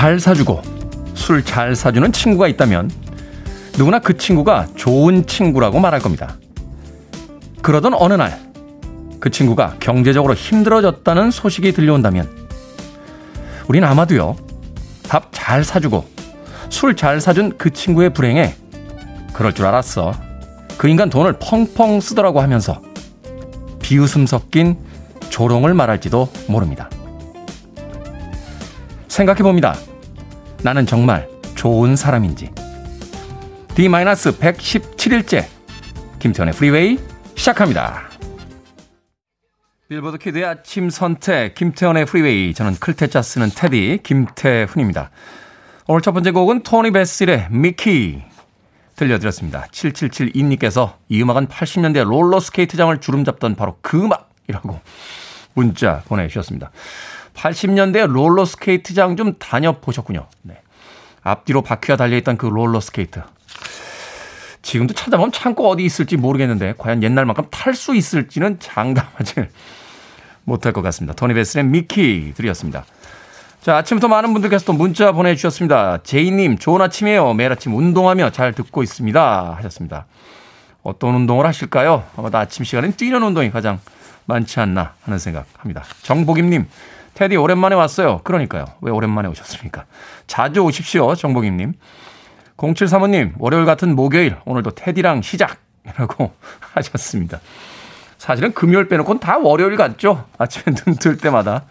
밥잘 사주고 술 잘 사주는 친구가 있다면 누구나 그 친구가 좋은 친구라고 말할 겁니다. 그러던 어느 날 그 친구가 경제적으로 힘들어졌다는 소식이 들려온다면 우린 아마도요 밥 잘 사주고 술 잘 사준 그 친구의 불행에 그럴 줄 알았어. 그 인간 돈을 펑펑 쓰더라고 하면서 비웃음 섞인 조롱을 말할지도 모릅니다. 생각해 봅니다. 나는 정말 좋은 사람인지. D-117일째 김태훈의 프리웨이 시작합니다. 빌보드 kid의 아침 선택 김태훈의 프리웨이 저는 클 태 자 쓰는 테디 김태훈입니다. 오늘 첫 번째 곡은 토니 베실의 미키 들려드렸습니다. 7772님께서 이 음악은 80년대 롤러스케이트장을 주름 잡던 바로 그 음악이라고 문자 보내주셨습니다. 80년대 롤러 스케이트장 좀 다녀보셨군요. 네. 앞뒤로 바퀴가 달려있던 그 롤러 스케이트. 지금도 찾아보면 창고 어디 있을지 모르겠는데 과연 옛날만큼 탈 수 있을지는 장담하지 못할 것 같습니다. 토니 베슬의 미키 드렸습니다. 자, 아침부터 많은 분들께서 또 문자 보내주셨습니다. 제이님, 좋은 아침이에요. 매일 아침 운동하며 잘 듣고 있습니다. 하셨습니다. 어떤 운동을 하실까요? 아마도 아침 시간엔 뛰는 운동이 가장 많지 않나 하는 생각합니다. 정복임님, 테디 오랜만에 왔어요. 그러니까요. 왜 오랜만에 오셨습니까? 자주 오십시오. 정복임님. 0735님, 월요일 같은 목요일, 오늘도 테디랑 시작이라고 하셨습니다. 사실은 금요일 빼놓고는 다 월요일 같죠? 아침에 눈 뜰 때마다.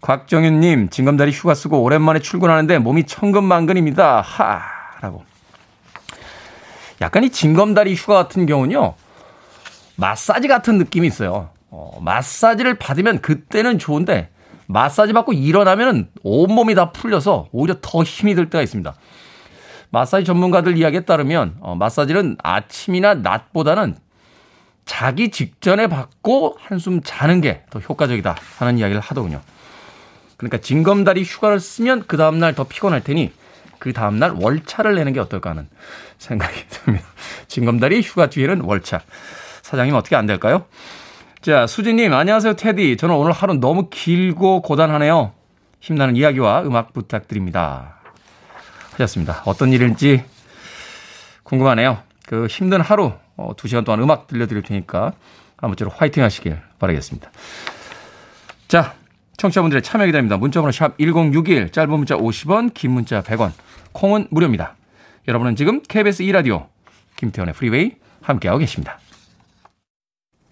곽정윤님, 징검다리 휴가 쓰고 오랜만에 출근하는데 몸이 천근만근입니다. 하! 라고. 약간 이 징검다리 휴가 같은 경우는요, 마사지 같은 느낌이 있어요. 어, 마사지를 받으면 그때는 좋은데, 마사지 받고 일어나면 온몸이 다 풀려서 오히려 더 힘이 들 때가 있습니다. 마사지 전문가들 이야기에 따르면, 어, 마사지는 아침이나 낮보다는 자기 직전에 받고 한숨 자는 게 더 효과적이다 하는 이야기를 하더군요. 그러니까 징검다리 휴가를 쓰면 그 다음날 더 피곤할 테니 그 다음날 월차를 내는 게 어떨까 하는 생각이 듭니다. 징검다리 휴가 뒤에는 월차. 사장님 어떻게 안 될까요? 자, 수진님, 안녕하세요, 테디. 저는 오늘 하루 너무 길고 고단하네요. 힘나는 이야기와 음악 부탁드립니다. 하셨습니다. 어떤 일인지 궁금하네요. 그 힘든 하루, 어, 두 시간 동안 음악 들려드릴 테니까 아무쪼록 화이팅 하시길 바라겠습니다. 자, 청취자분들의 참여 기다립니다. 문자번호 샵 1061, 짧은 문자 50원, 긴 문자 100원, 콩은 무료입니다. 여러분은 지금 KBS 2라디오 김태훈의 프리웨이 함께하고 계십니다.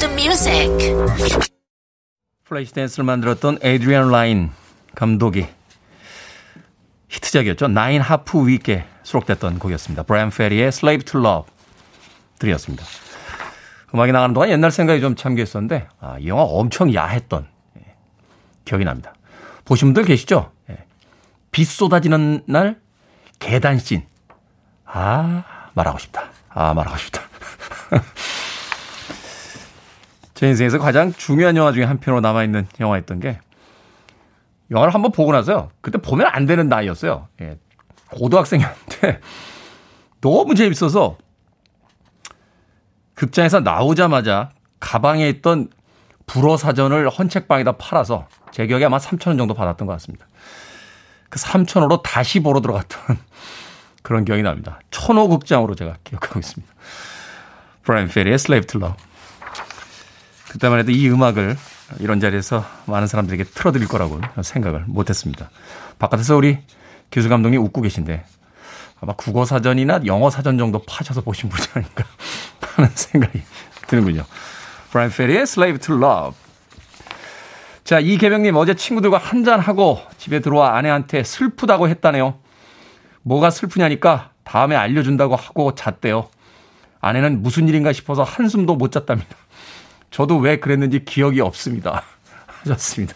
the music. Flashdance를 만들었던 에드리안 라인 감독의 히트작이었죠. Nine Half Weeks에 수록됐던 곡이었습니다. 브라이언 페리의 Slave to Love 드렸습니다. 음악이 나가는 동안 옛날 생각이 좀 잠겨있었는데 아, 이 영화 엄청 야했던 예, 기억이 납니다. 보신 분들 계시죠? 예. 비 쏟아지는 날 계단씬. 아 말하고 싶다. 아 말하고 싶다. 제 인생에서 가장 중요한 영화 중에 한 편으로 남아있는 영화였던 게 영화를 한번 보고 나서요. 그때 보면 안 되는 나이였어요. 예. 고등학생이었는데 너무 재밌어서 극장에서 나오자마자 가방에 있던 불어 사전을 헌책방에다 팔아서 제 기억에 아마 3천원 정도 받았던 것 같습니다. 그 3천원으로 다시 보러 들어갔던 그런 기억이 납니다. 천호 극장으로 제가 기억하고 있습니다. 브라이언 페리의 to Love. 그때만 해도 이 음악을 이런 자리에서 많은 사람들에게 틀어드릴 거라고 생각을 못했습니다. 바깥에서 우리 교수 감독님 웃고 계신데 아마 국어 사전이나 영어 사전 정도 파셔서 보신 분이 아닌가 하는 생각이 드는군요. 브라이언 페리의 Slave to Love. 자, 이개명님 어제 친구들과 한잔하고 집에 들어와 아내한테 슬프다고 했다네요. 뭐가 슬프냐니까 다음에 알려준다고 하고 잤대요. 아내는 무슨 일인가 싶어서 한숨도 못 잤답니다. 저도 왜 그랬는지 기억이 없습니다. 하셨습니다.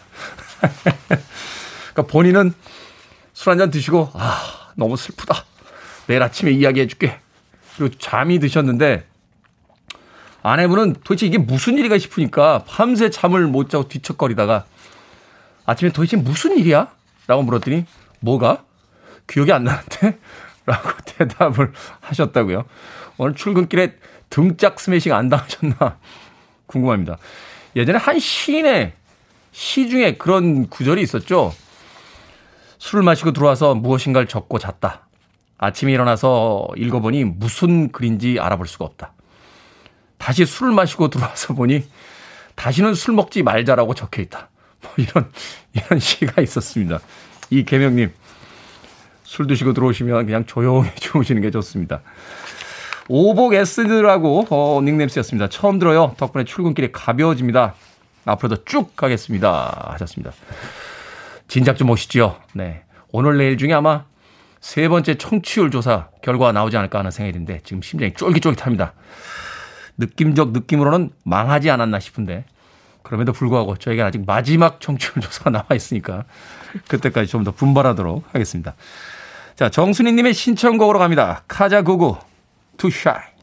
그러니까 본인은 술 한잔 드시고, 아, 너무 슬프다. 내일 아침에 이야기해 줄게. 그리고 잠이 드셨는데, 아내분은 도대체 이게 무슨 일이가 싶으니까 밤새 잠을 못 자고 뒤척거리다가 아침에 도대체 무슨 일이야? 라고 물었더니, 뭐가? 기억이 안 나는데? 라고 대답을 하셨다고요. 오늘 출근길에 등짝 스매싱 안 당하셨나 궁금합니다. 예전에 한 시인의 시 중에 그런 구절이 있었죠. 술을 마시고 들어와서 무엇인가를 적고 잤다. 아침에 일어나서 읽어보니 무슨 글인지 알아볼 수가 없다. 다시 술을 마시고 들어와서 보니 다시는 술 먹지 말자라고 적혀 있다. 뭐 이런, 이런 시가 있었습니다. 이 개명님, 술 드시고 들어오시면 그냥 조용히 주무시는 게 좋습니다. 오복 에스드라고 어, 닉네임 쓰였습니다. 처음 들어요. 덕분에 출근길이 가벼워집니다. 앞으로도 쭉 가겠습니다. 하셨습니다. 진작 좀 오시죠. 네. 오늘 내일 중에 아마 세 번째 청취율 조사 결과가 나오지 않을까 하는 생각이 드는데 지금 심장이 쫄깃쫄깃합니다. 느낌적 느낌으로는 망하지 않았나 싶은데 그럼에도 불구하고 저에게 아직 마지막 청취율 조사가 남아 있으니까 그때까지 좀 더 분발하도록 하겠습니다. 자, 정순희 님의 신청곡으로 갑니다. 카자구구 Too Shy.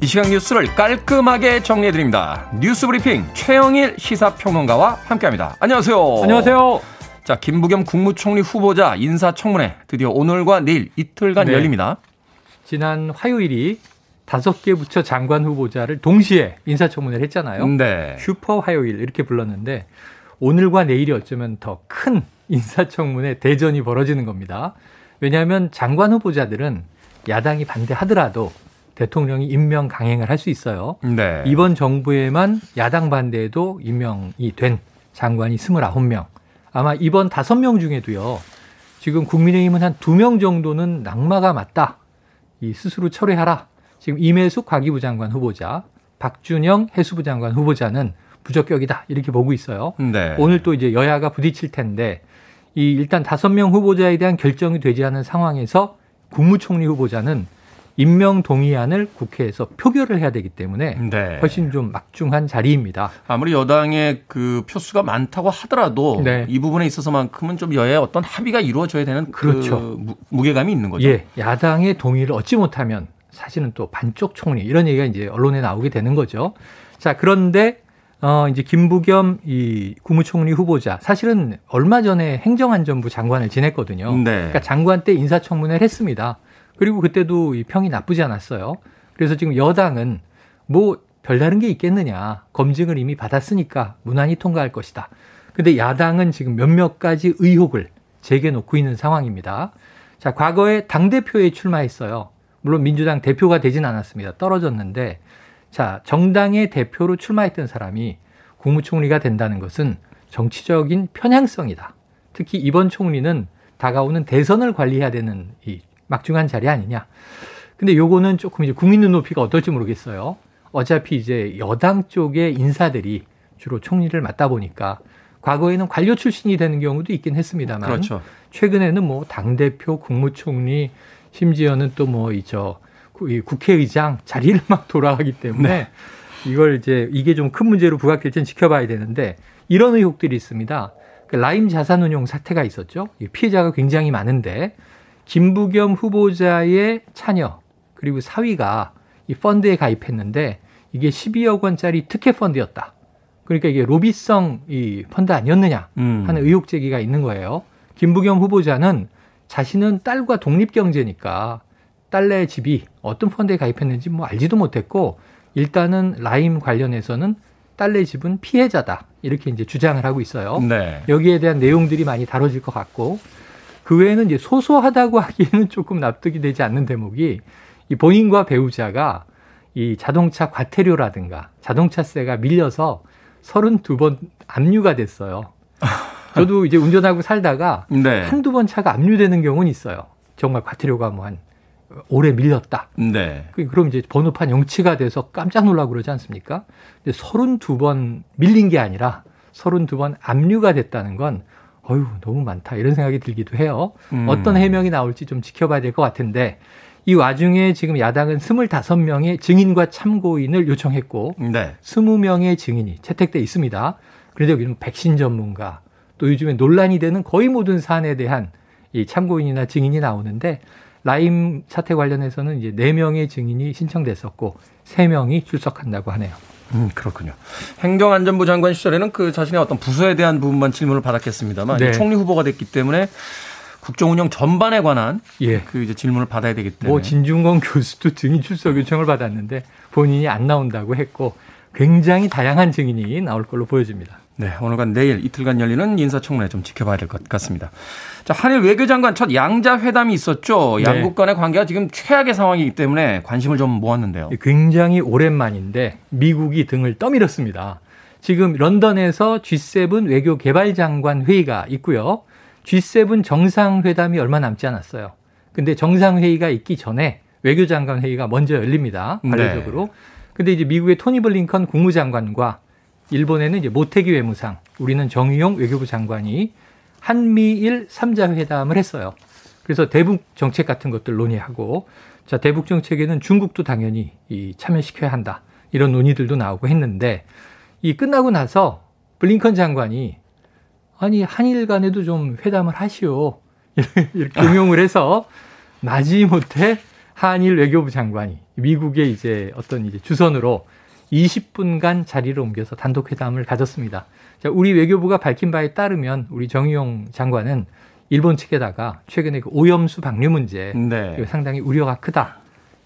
이 시각 뉴스를 깔끔하게 정리해드립니다. 뉴스 브리핑 최영일 시사평론가와 함께합니다. 안녕하세요. 안녕하세요. 자, 김부겸 국무총리 후보자 인사청문회 드디어 오늘과 내일 이틀간 네. 열립니다. 지난 화요일이 다섯 개 부처 장관 후보자를 동시에 인사청문회를 했잖아요. 네. 슈퍼 화요일 이렇게 불렀는데 오늘과 내일이 어쩌면 더 큰 인사청문회 대전이 벌어지는 겁니다. 왜냐하면 장관 후보자들은 야당이 반대하더라도 대통령이 임명 강행을 할 수 있어요. 네. 이번 정부에만 야당 반대에도 임명이 된 장관이 29명. 아마 이번 5명 중에도요. 지금 국민의힘은 한 2명 정도는 낙마가 맞다. 이 스스로 철회하라. 지금 임혜숙 과기부 장관 후보자, 박준영 해수부 장관 후보자는 부적격이다 이렇게 보고 있어요. 네. 오늘 또 이제 여야가 부딪힐 텐데 이 일단 다섯 명 후보자에 대한 결정이 되지 않은 상황에서 국무총리 후보자는 임명 동의안을 국회에서 표결을 해야 되기 때문에 네. 훨씬 좀 막중한 자리입니다. 아무리 여당의 그 표수가 많다고 하더라도 네. 이 부분에 있어서만큼은 좀 여야의 어떤 합의가 이루어져야 되는 그 그렇죠. 그 무게감이 있는 거죠. 예, 야당의 동의를 얻지 못하면 사실은 또 반쪽 총리 이런 얘기가 이제 언론에 나오게 되는 거죠. 자, 그런데 어 이제 김부겸 이 국무총리 후보자 사실은 얼마 전에 행정안전부 장관을 지냈거든요. 네. 그러니까 장관 때 인사청문회를 했습니다. 그리고 그때도 이 평이 나쁘지 않았어요. 그래서 지금 여당은 뭐 별다른 게 있겠느냐. 검증을 이미 받았으니까 무난히 통과할 것이다. 근데 야당은 지금 몇몇 가지 의혹을 제기해놓고 있는 상황입니다. 자, 과거에 당대표에 출마했어요. 물론 민주당 대표가 되진 않았습니다. 떨어졌는데 자, 정당의 대표로 출마했던 사람이 국무총리가 된다는 것은 정치적인 편향성이다. 특히 이번 총리는 다가오는 대선을 관리해야 되는 이 막중한 자리 아니냐. 근데 요거는 조금 이제 국민 눈높이가 어떨지 모르겠어요. 어차피 이제 여당 쪽의 인사들이 주로 총리를 맡다 보니까 과거에는 관료 출신이 되는 경우도 있긴 했습니다만 그렇죠. 최근에는 뭐 당대표, 국무총리, 심지어는 또 뭐 이저 국회의장 자리를 막 돌아가기 때문에 네. 이걸 이제 이게 좀 큰 문제로 부각될지는 지켜봐야 되는데 이런 의혹들이 있습니다. 그 라임 자산운용 사태가 있었죠. 피해자가 굉장히 많은데 김부겸 후보자의 차녀 그리고 사위가 이 펀드에 가입했는데 이게 12억 원짜리 특혜 펀드였다. 그러니까 이게 로비성 이 펀드 아니었느냐 음. 하는 의혹 제기가 있는 거예요. 김부겸 후보자는 자신은 딸과 독립 경제니까 딸네 집이 어떤 펀드에 가입했는지 뭐 알지도 못했고 일단은 라임 관련해서는 딸네 집은 피해자다 이렇게 이제 주장을 하고 있어요. 네. 여기에 대한 내용들이 많이 다뤄질 것 같고 그 외에는 이제 소소하다고 하기에는 조금 납득이 되지 않는 대목이 이 본인과 배우자가 이 자동차 과태료라든가 자동차세가 밀려서 32번 압류가 됐어요. 저도 이제 운전하고 살다가 네. 한두 번 차가 압류되는 경우는 있어요. 정말 과태료가 뭐 한 오래 밀렸다. 네. 그, 그럼 이제 번호판 영치가 돼서 깜짝 놀라고 그러지 않습니까? 근데 32번 밀린 게 아니라 32번 압류가 됐다는 건 어휴 너무 많다 이런 생각이 들기도 해요. 음. 어떤 해명이 나올지 좀 지켜봐야 될 것 같은데 이 와중에 지금 야당은 25명의 증인과 참고인을 요청했고 네. 20명의 증인이 채택돼 있습니다. 그런데 여기는 백신 전문가 또 요즘에 논란이 되는 거의 모든 사안에 대한 이 참고인이나 증인이 나오는데 라임 사태 관련해서는 이제 4명의 증인이 신청됐었고 3명이 출석한다고 하네요. 음, 그렇군요. 행정안전부 장관 시절에는 그 자신의 어떤 부서에 대한 부분만 질문을 받았겠습니다만 네. 총리 후보가 됐기 때문에 국정 운영 전반에 관한 예. 그 이제 질문을 받아야 되기 때문에 뭐 진중권 교수도 증인 출석 요청을 받았는데 본인이 안 나온다고 했고 굉장히 다양한 증인이 나올 걸로 보여집니다. 네, 오늘과 내일 이틀간 열리는 인사청문회 좀 지켜봐야 될 것 같습니다. 자, 한일 외교장관 첫 양자 회담이 있었죠. 네. 양국 간의 관계가 지금 최악의 상황이기 때문에 관심을 좀 모았는데요. 굉장히 오랜만인데 미국이 등을 떠밀었습니다. 지금 런던에서 G7 외교 개발 장관 회의가 있고요. G7 정상회담이 얼마 남지 않았어요. 근데 정상회의가 있기 전에 외교장관 회의가 먼저 열립니다. 관례적으로. 근데 이제 미국의 토니 블링컨 국무장관과 일본에는 이제 모태기 외무상, 우리는 정의용 외교부 장관이 한미일 3자 회담을 했어요. 그래서 대북 정책 같은 것들 논의하고 자, 대북 정책에는 중국도 당연히 이 참여시켜야 한다. 이런 논의들도 나오고 했는데 이 끝나고 나서 블링컨 장관이 아니 한일 간에도 좀 회담을 하시오. 이렇게 응용을 해서 마지못해 한일 외교부 장관이 미국의 이제 어떤 이제 주선으로 20분간 자리를 옮겨서 단독 회담을 가졌습니다. 자, 우리 외교부가 밝힌 바에 따르면 우리 정의용 장관은 일본 측에다가 최근에 그 오염수 방류 문제 네. 이거 상당히 우려가 크다.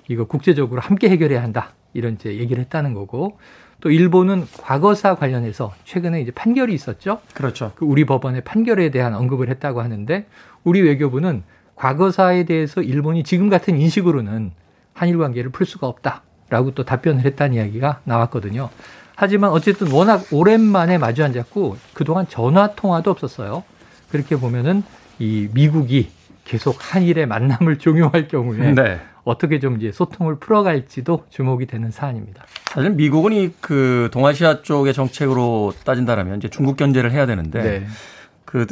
이거 국제적으로 함께 해결해야 한다. 이런 이제 얘기를 했다는 거고 또 일본은 과거사 관련해서 최근에 이제 판결이 있었죠. 그렇죠. 그 우리 법원의 판결에 대한 언급을 했다고 하는데 우리 외교부는 과거사에 대해서 일본이 지금 같은 인식으로는 한일 관계를 풀 수가 없다 라고 또 답변을 했다는 이야기가 나왔거든요. 하지만 어쨌든 워낙 오랜만에 마주 앉았고 그동안 전화 통화도 없었어요. 그렇게 보면은 이 미국이 계속 한일의 만남을 종용할 경우에 네. 어떻게 좀 이제 소통을 풀어갈지도 주목이 되는 사안입니다. 사실 미국은 이 그 동아시아 쪽의 정책으로 따진다라면 이제 중국 견제를 해야 되는데 네, 그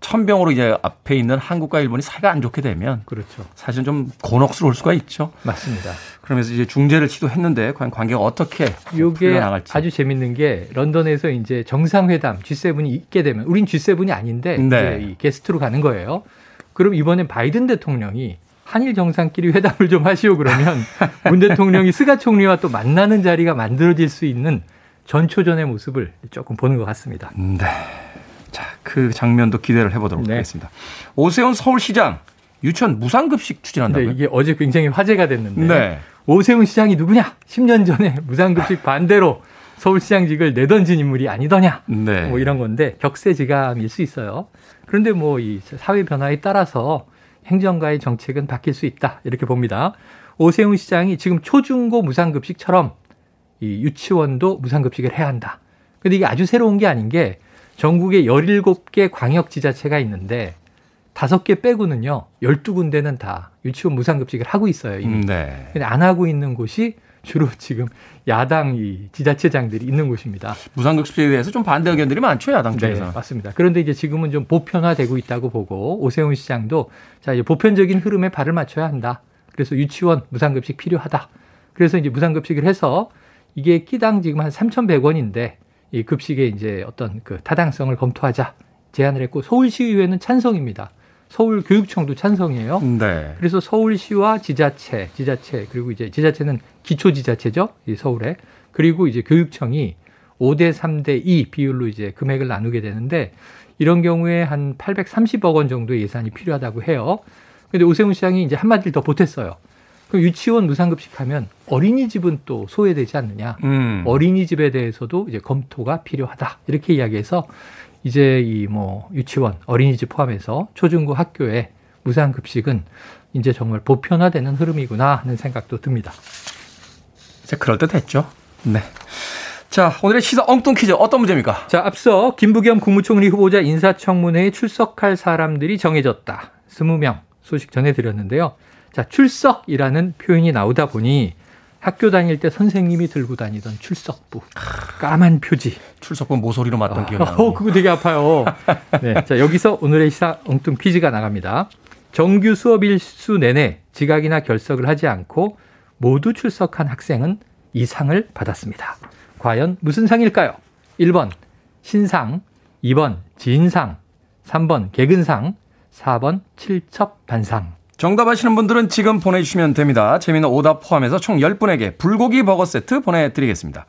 천병으로 이제 앞에 있는 한국과 일본이 사이가 안 좋게 되면 그렇죠. 사실 좀 곤혹스러울 수가 있죠. 맞습니다. 그러면서 이제 중재를 시도했는데 과연 관계가 어떻게 풀려나갈지. 아주 재밌는 게 런던에서 이제 정상회담 G7이 있게 되면 우린 G7이 아닌데 네. 게스트로 가는 거예요. 그럼 이번엔 바이든 대통령이 한일 정상끼리 회담을 좀 하시오 그러면 문 대통령이 스가 총리와 또 만나는 자리가 만들어질 수 있는 전초전의 모습을 조금 보는 것 같습니다. 네. 자, 그 장면도 기대를 해보도록 네. 하겠습니다. 오세훈 서울시장 유치원 무상급식 추진한다고요? 이게 어제 굉장히 화제가 됐는데 네. 오세훈 시장이 누구냐? 10년 전에 무상급식 반대로 서울시장직을 내던진 인물이 아니더냐? 네. 뭐 이런 건데 격세지감일 수 있어요. 그런데 뭐 이 사회 변화에 따라서 행정가의 정책은 바뀔 수 있다 이렇게 봅니다. 오세훈 시장이 지금 초중고 무상급식처럼 이 유치원도 무상급식을 해야 한다. 근데 이게 아주 새로운 게 아닌 게 전국에 17개 광역지자체가 있는데 다섯 개 빼고는요 12군데는 다 유치원 무상급식을 하고 있어요. 이미. 음, 네. 근데 안 하고 있는 곳이 주로 지금 야당 이 지자체장들이 있는 곳입니다. 무상급식에 대해서 좀 반대 의견들이 많죠, 야당 네, 쪽에서. 맞습니다. 그런데 이제 지금은 좀 보편화되고 있다고 보고 오세훈 시장도 자 이제 보편적인 흐름에 발을 맞춰야 한다. 그래서 유치원 무상급식 필요하다. 그래서 이제 무상급식을 해서 이게 끼당 지금 한 3,100원인데 이 급식의 이제 어떤 그 타당성을 검토하자 제안을 했고 서울시의회는 찬성입니다. 서울 교육청도 찬성이에요. 네. 그래서 서울시와 지자체, 지자체 그리고 이제 지자체는 기초 지자체죠, 이 서울에 그리고 이제 교육청이 5대 3대 2 비율로 이제 금액을 나누게 되는데 이런 경우에 한 830억 원 정도의 예산이 필요하다고 해요. 근데 오세훈 시장이 이제 한마디를 더 보탰어요. 그럼 유치원 무상급식 하면 어린이집은 또 소외되지 않느냐? 음. 어린이집에 대해서도 이제 검토가 필요하다. 이렇게 이야기해서 이제 이 뭐 유치원, 어린이집 포함해서 초중고 학교에 무상급식은 이제 정말 보편화되는 흐름이구나 하는 생각도 듭니다. 이제 그럴 때 됐죠. 네. 자, 오늘의 시사 엉뚱 퀴즈 어떤 문제입니까? 자, 앞서 김부겸 국무총리 후보자 인사청문회에 출석할 사람들이 정해졌다. 20명 소식 전해드렸는데요. 자, 출석이라는 표현이 나오다 보니 학교 다닐 때 선생님이 들고 다니던 출석부. 까만 표지. 출석부 모서리로 맞던 아, 기억이 나요. 어, 그거 되게 아파요. 네. 자, 여기서 오늘의 시사 엉뚱 퀴즈가 나갑니다. 정규 수업 일수 내내 지각이나 결석을 하지 않고 모두 출석한 학생은 이 상을 받았습니다. 과연 무슨 상일까요? 1번 신상, 2번 진상, 3번 개근상, 4번 칠첩 반상. 정답 아시는 분들은 지금 보내주시면 됩니다. 재미있는 오답 포함해서 총 10분에게 불고기 버거 세트 보내드리겠습니다.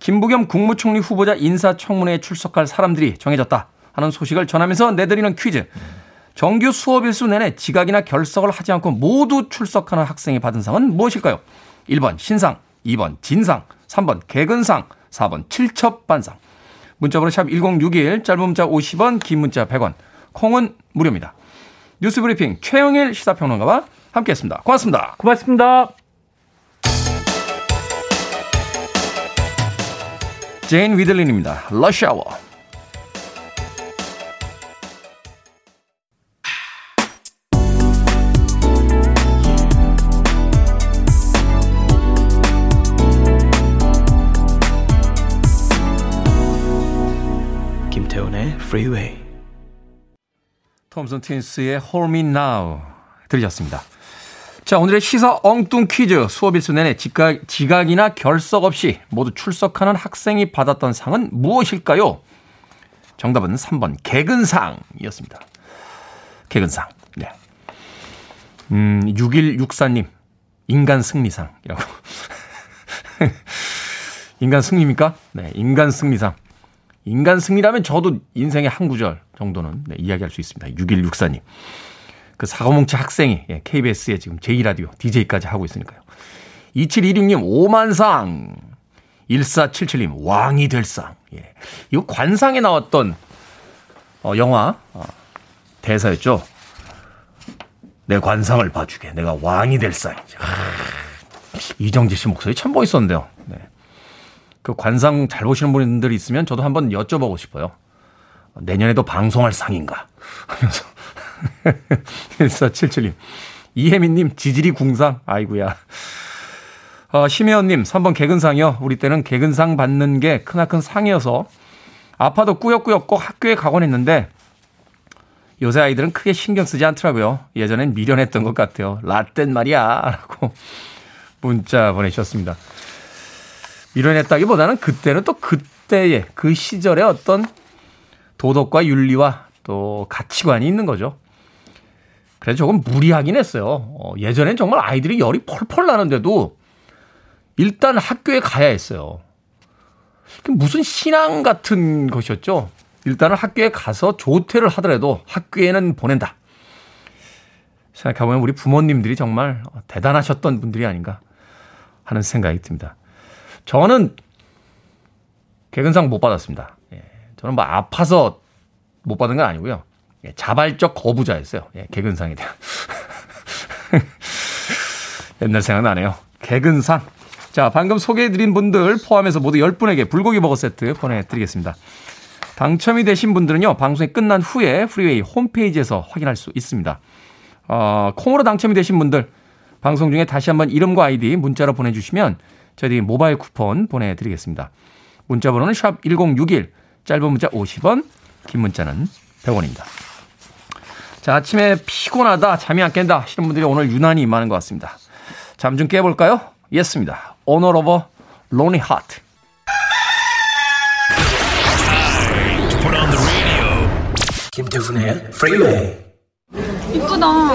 김부겸 국무총리 후보자 인사청문회에 출석할 사람들이 정해졌다 하는 소식을 전하면서 내드리는 퀴즈. 정규 수업 일수 내내 지각이나 결석을 하지 않고 모두 출석하는 학생이 받은 상은 무엇일까요? 1번 신상, 2번 진상, 3번 개근상, 4번 칠첩반상. 문자번호 샵 1061, 짧은 문자 50원, 긴 문자 100원, 콩은 무료입니다. 뉴스브리핑 최영일 시사평론가와 함께했습니다. 고맙습니다. 고맙습니다. 제인 위들린입니다. 러시아워. 김태훈의 Freeway. 톰슨 틴스의 Hold Me Now 들으셨습니다. 자, 오늘의 시사 엉뚱 퀴즈. 수업 일수 내내 지각, 지각이나 결석 없이 모두 출석하는 학생이 받았던 상은 무엇일까요? 정답은 3번 개근상이었습니다. 개근상. 네. 음, 6164님. 인간 승리상이라고. 인간 승리입니까? 네, 인간 승리상. 인간 승리라면 저도 인생의 한 구절 정도는 네, 이야기할 수 있습니다. 6164님. 그 사고뭉치 학생이 예, KBS에 지금 제2라디오 DJ까지 하고 있으니까요. 2716님 5만상. 1477님 왕이 될 상. 예. 이거 관상에 나왔던 어, 영화 어, 대사였죠. 내 관상을 봐주게. 내가 왕이 될 상. 이정재 씨 목소리 참 멋있었는데요. 네. 그 관상 잘 보시는 분들이 있으면 저도 한번 여쭤보고 싶어요. 내년에도 방송할 상인가? 하면서. 1477님. 이혜민님, 지질이 궁상. 아이구야. 어, 심혜원님, 3번 개근상이요. 우리 때는 개근상 받는 게 크나큰 상이어서 아파도 꾸역꾸역 꼭 학교에 가곤 했는데 요새 아이들은 크게 신경 쓰지 않더라고요. 예전엔 미련했던 것 같아요. 라땐 말이야. 라고 문자 보내주셨습니다. 미련했다기보다는 그때는 또 그때의 그 시절의 어떤 도덕과 윤리와 또 가치관이 있는 거죠. 그래서 조금 무리하긴 했어요. 어, 예전엔 정말 아이들이 열이 펄펄 나는데도 일단 학교에 가야 했어요. 무슨 신앙 같은 것이었죠. 일단은 학교에 가서 조퇴를 하더라도 학교에는 보낸다. 생각해보면 우리 부모님들이 정말 대단하셨던 분들이 아닌가 하는 생각이 듭니다. 저는 개근상 못 받았습니다. 예, 저는 뭐 아파서 못 받은 건 아니고요. 예, 자발적 거부자였어요. 예, 개근상에 대한. 옛날 생각나네요. 개근상. 자, 방금 소개해드린 분들 포함해서 모두 10분에게 불고기 버거 세트 보내드리겠습니다. 당첨이 되신 분들은요, 방송이 끝난 후에 프리웨이 홈페이지에서 확인할 수 있습니다. 어, 콩으로 당첨이 되신 분들, 방송 중에 다시 한번 이름과 아이디 문자로 보내주시면 저희들이 모바일 쿠폰 보내드리겠습니다. 문자 번호는 샵 1061, 짧은 문자 50원, 긴 문자는 100원입니다. 자, 아침에 피곤하다, 잠이 안 깬다 하시는 분들이 오늘 유난히 많은 것 같습니다. 잠 좀 깨볼까요? 예스입니다. Honor of Lonely Heart. 김태훈의 Freeway. 이쁘다.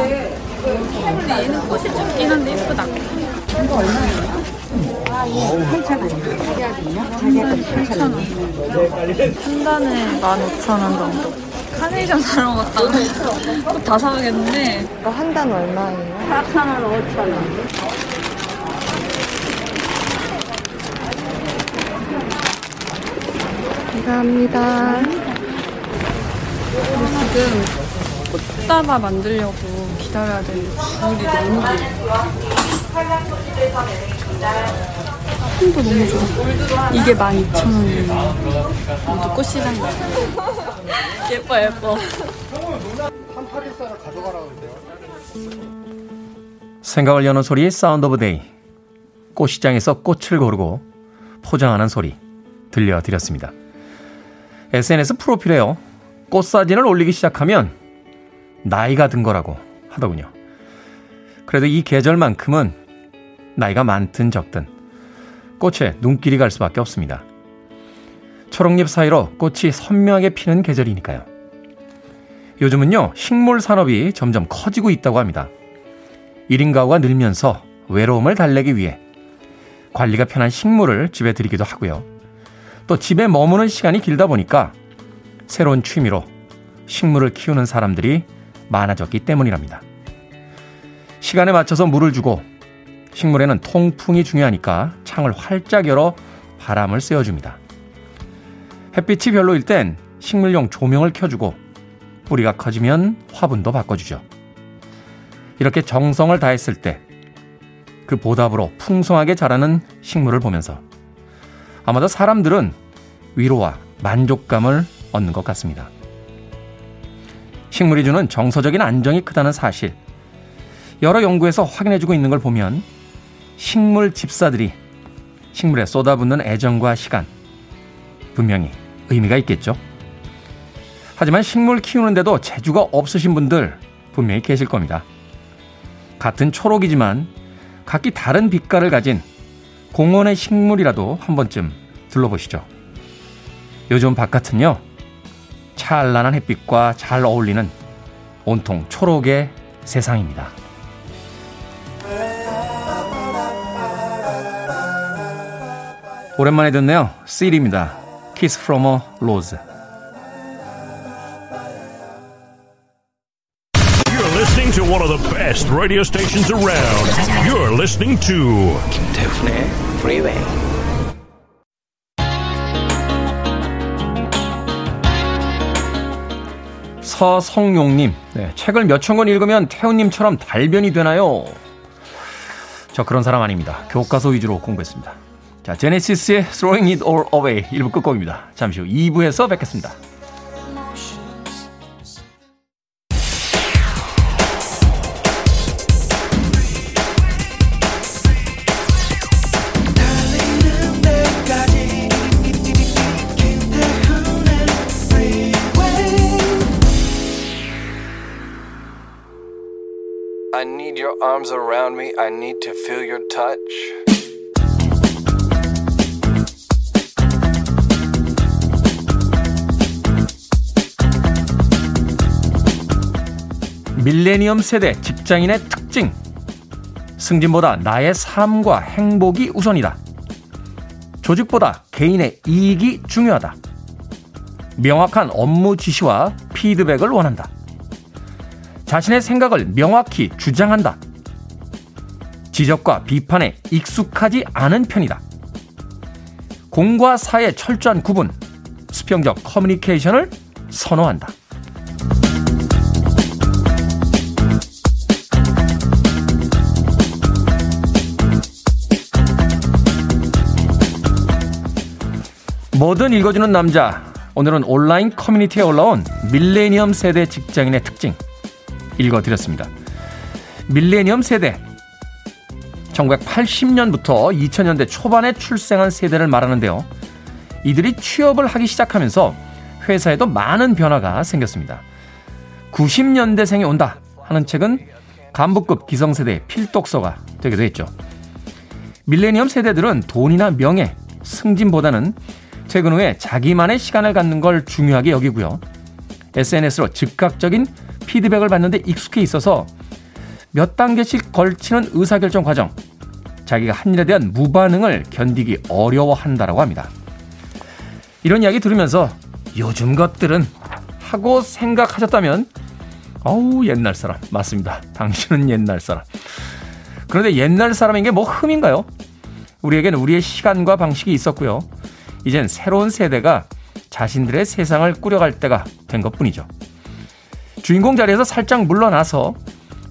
근데 얘는 꽃이 작긴 한데 이쁘다. 이거 얼마예요? 한 단에 15,000원 정도. 카네이션 사러 갔다가 꼭다 사가겠는데 이거 한단 얼마예요? 4,000원, 5,000원. 감사합니다. 지금 꽃다발 만들려고 기다려야 되는데 줄이 너무 길어. 콩도 너무 좋아. 이게 12,000원이에요. 모두 꽃시장 예뻐 예뻐. 생각을 여는 소리 Sound of Day. 꽃시장에서 꽃을 고르고 포장하는 소리 들려드렸습니다. SNS 프로필에요. 꽃 사진을 올리기 시작하면 나이가 든 거라고 하더군요. 그래도 이 계절만큼은 나이가 많든 적든 꽃에 눈길이 갈 수밖에 없습니다. 초록잎 사이로 꽃이 선명하게 피는 계절이니까요. 요즘은요, 식물 산업이 점점 커지고 있다고 합니다. 1인 가구가 늘면서 외로움을 달래기 위해 관리가 편한 식물을 집에 들이기도 하고요. 또 집에 머무는 시간이 길다 보니까 새로운 취미로 식물을 키우는 사람들이 많아졌기 때문이랍니다. 시간에 맞춰서 물을 주고 식물에는 통풍이 중요하니까 창을 활짝 열어 바람을 쐬어줍니다. 햇빛이 별로일 땐 식물용 조명을 켜주고 뿌리가 커지면 화분도 바꿔주죠. 이렇게 정성을 다했을 때 그 보답으로 풍성하게 자라는 식물을 보면서 아마도 사람들은 위로와 만족감을 얻는 것 같습니다. 식물이 주는 정서적인 안정이 크다는 사실. 여러 연구에서 확인해주고 있는 걸 보면 식물 집사들이 식물에 쏟아붓는 애정과 시간 분명히 의미가 있겠죠. 하지만 식물 키우는데도 재주가 없으신 분들 분명히 계실 겁니다. 같은 초록이지만 각기 다른 빛깔을 가진 공원의 식물이라도 한 번쯤 둘러보시죠. 요즘 바깥은요, 찬란한 햇빛과 잘 어울리는 온통 초록의 세상입니다. 오랜만에 듣네요. 씰입니다. Kiss from a Rose. You're listening to one of the best radio stations around. You're listening to 김태훈의 Freeway. 서성용님, 네, 책을 몇천 권 읽으면 태훈님처럼 달변이 되나요? 저 그런 사람 아닙니다. 교과서 위주로 공부했습니다. 자, 제네시스의 Throwing It All Away 1부 끝곡입니다. 잠시 후 2부에서 뵙겠습니다. 밀레니엄 세대 직장인의 특징. 승진보다 나의 삶과 행복이 우선이다. 조직보다 개인의 이익이 중요하다. 명확한 업무 지시와 피드백을 원한다. 자신의 생각을 명확히 주장한다. 지적과 비판에 익숙하지 않은 편이다. 공과 사의 철저한 구분, 수평적 커뮤니케이션을 선호한다. 뭐든 읽어주는 남자. 오늘은 온라인 커뮤니티에 올라온 밀레니엄 세대 직장인의 특징 읽어드렸습니다. 밀레니엄 세대. 1980년부터 2000년대 초반에 출생한 세대를 말하는데요. 이들이 취업을 하기 시작하면서 회사에도 많은 변화가 생겼습니다. 90년대생이 온다 하는 책은 간부급 기성세대의 필독서가 되기도 했죠. 밀레니엄 세대들은 돈이나 명예, 승진보다는 퇴근 후에 자기만의 시간을 갖는 걸 중요하게 여기고요. SNS로 즉각적인 피드백을 받는데 익숙해 있어서 몇 단계씩 걸치는 의사결정 과정, 자기가 한 일에 대한 무반응을 견디기 어려워한다라고 합니다. 이런 이야기 들으면서 요즘 것들은 하고 생각하셨다면 어우 옛날 사람 맞습니다. 당신은 옛날 사람. 그런데 옛날 사람인 게 뭐 흠인가요? 우리에게는 우리의 시간과 방식이 있었고요. 이젠 새로운 세대가 자신들의 세상을 꾸려갈 때가 된 것뿐이죠. 주인공 자리에서 살짝 물러나서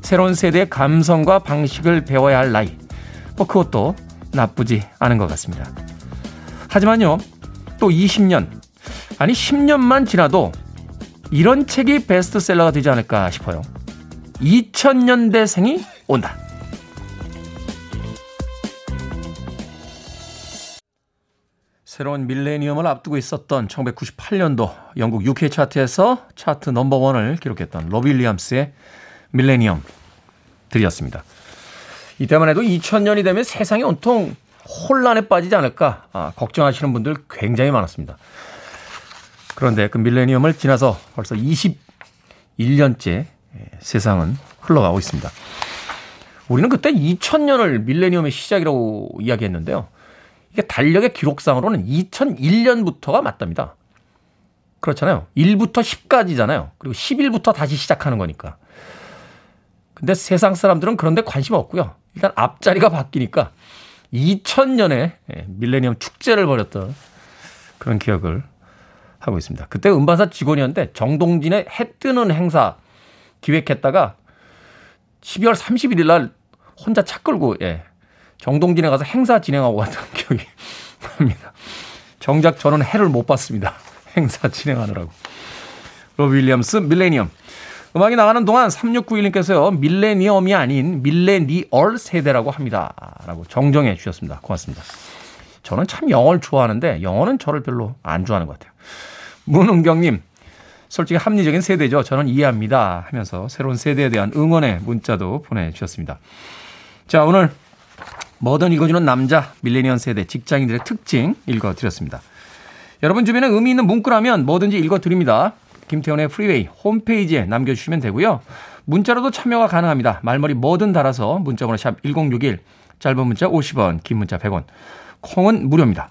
새로운 세대의 감성과 방식을 배워야 할 나이. 뭐 그것도 나쁘지 않은 것 같습니다. 하지만요, 또 20년, 아니 10년만 지나도 이런 책이 베스트셀러가 되지 않을까 싶어요. 2000년대생이 온다. 새로운 밀레니엄을 앞두고 있었던 1998년도 영국 UK 차트에서 차트 넘버원을 기록했던 로비 윌리엄스의 밀레니엄 들이었습니다. 이때만 해도 2000년이 되면 세상이 온통 혼란에 빠지지 않을까 아, 걱정하시는 분들 굉장히 많았습니다. 그런데 그 밀레니엄을 지나서 벌써 21년째 세상은 흘러가고 있습니다. 우리는 그때 2000년을 밀레니엄의 시작이라고 이야기했는데요. 이게 달력의 기록상으로는 2001년부터가 맞답니다. 그렇잖아요. 1부터 10까지잖아요. 그리고 10일부터 다시 시작하는 거니까. 근데 세상 사람들은 그런데 관심 없고요. 일단 앞자리가 바뀌니까 2000년에 밀레니엄 축제를 벌였던 그런 기억을 하고 있습니다. 그때 음반사 직원이었는데 정동진의 해 뜨는 행사 기획했다가 12월 31일 날 혼자 차 끌고 예. 정동진에 가서 행사 진행하고 갔던 기억이 납니다. 정작 저는 해를 못 봤습니다. 행사 진행하느라고. 로비 윌리엄스 밀레니엄. 음악이 나가는 동안 3691님께서요. 밀레니엄이 아닌 밀레니얼 세대라고 합니다. 라고 정정해 주셨습니다. 고맙습니다. 저는 참 영어를 좋아하는데 영어는 저를 별로 안 좋아하는 것 같아요. 문은경님. 솔직히 합리적인 세대죠. 저는 이해합니다. 하면서 새로운 세대에 대한 응원의 문자도 보내주셨습니다. 자, 오늘 뭐든 읽어주는 남자, 밀레니얼 세대, 직장인들의 특징 읽어드렸습니다. 여러분 주변에 의미 있는 문구라면 뭐든지 읽어드립니다. 김태훈의 프리웨이 홈페이지에 남겨주시면 되고요. 문자로도 참여가 가능합니다. 말머리 뭐든 달아서 문자번호 샵 1061, 짧은 문자 50원, 긴 문자 100원, 콩은 무료입니다.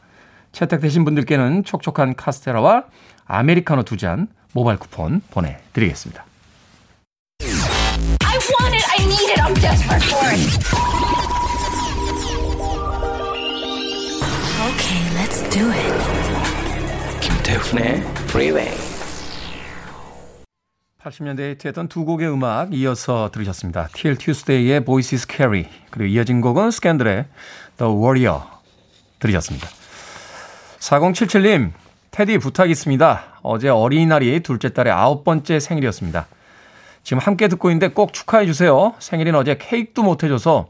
채택되신 분들께는 촉촉한 카스테라와 아메리카노 두 잔 모바일 쿠폰 보내드리겠습니다. Okay, let's do it. 김태훈의 Freeway. 80년대에 히트했던 두 곡의 음악 이어서 들으셨습니다. TL Tuesday의 Voice is Scary 그리고 이어진 곡은 스캔들의 The Warrior 들으셨습니다. 4077님 테디 부탁 있습니다. 어제 어린이날이 둘째 딸의 아홉 번째 생일이었습니다. 지금 함께 듣고 있는데 꼭 축하해 주세요. 생일인 어제 케이크도 못 해줘서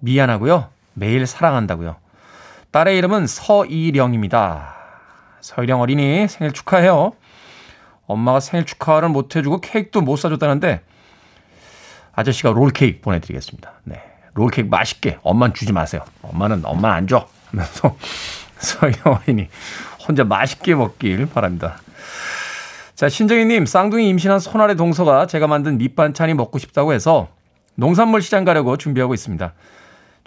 미안하고요. 매일 사랑한다고요. 딸의 이름은 서이령입니다. 서이령 어린이 생일 축하해요. 엄마가 생일 축하를 못 해주고 케이크도 못 사줬다는데 아저씨가 롤케이크 보내드리겠습니다. 네. 롤케이크 맛있게 엄마는 주지 마세요. 엄마는 엄마 안 줘. 하면서 서이령 어린이 혼자 맛있게 먹길 바랍니다. 자, 신정희님, 쌍둥이 임신한 손아래 동서가 제가 만든 밑반찬이 먹고 싶다고 해서 농산물 시장 가려고 준비하고 있습니다.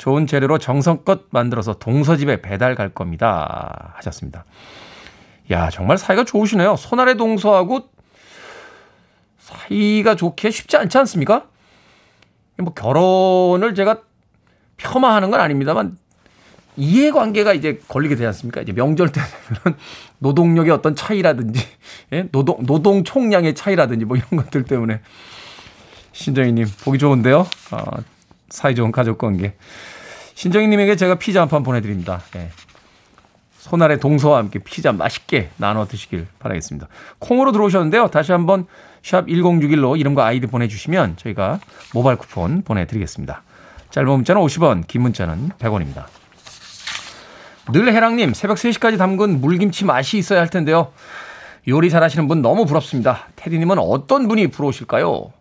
좋은 재료로 정성껏 만들어서 동서집에 배달 갈 겁니다. 하셨습니다. 야, 정말 사이가 좋으시네요. 손아래 동서하고 사이가 좋게 쉽지 않지 않습니까? 뭐 결혼을 제가 폄하하는 건 아닙니다만 이해관계가 이제 걸리게 되지 않습니까? 이제 명절 때 되면 노동력의 어떤 차이라든지, 예? 노동, 노동 총량의 차이라든지 뭐 이런 것들 때문에 신정희님 보기 좋은데요. 어, 사이좋은 가족 관계. 신정희님에게 제가 피자 한 판 보내드립니다. 예. 손아래 동서와 함께 피자 맛있게 나눠 드시길 바라겠습니다. 콩으로 들어오셨는데요. 다시 한번 샵 1061로 이름과 아이디 보내주시면 저희가 모바일 쿠폰 보내드리겠습니다. 짧은 문자는 50원, 긴 문자는 100원입니다. 늘 해랑님, 새벽 3시까지 담근 물김치 맛이 있어야 할 텐데요. 요리 잘하시는 분 너무 부럽습니다. 테디님은 어떤 분이 부러우실까요?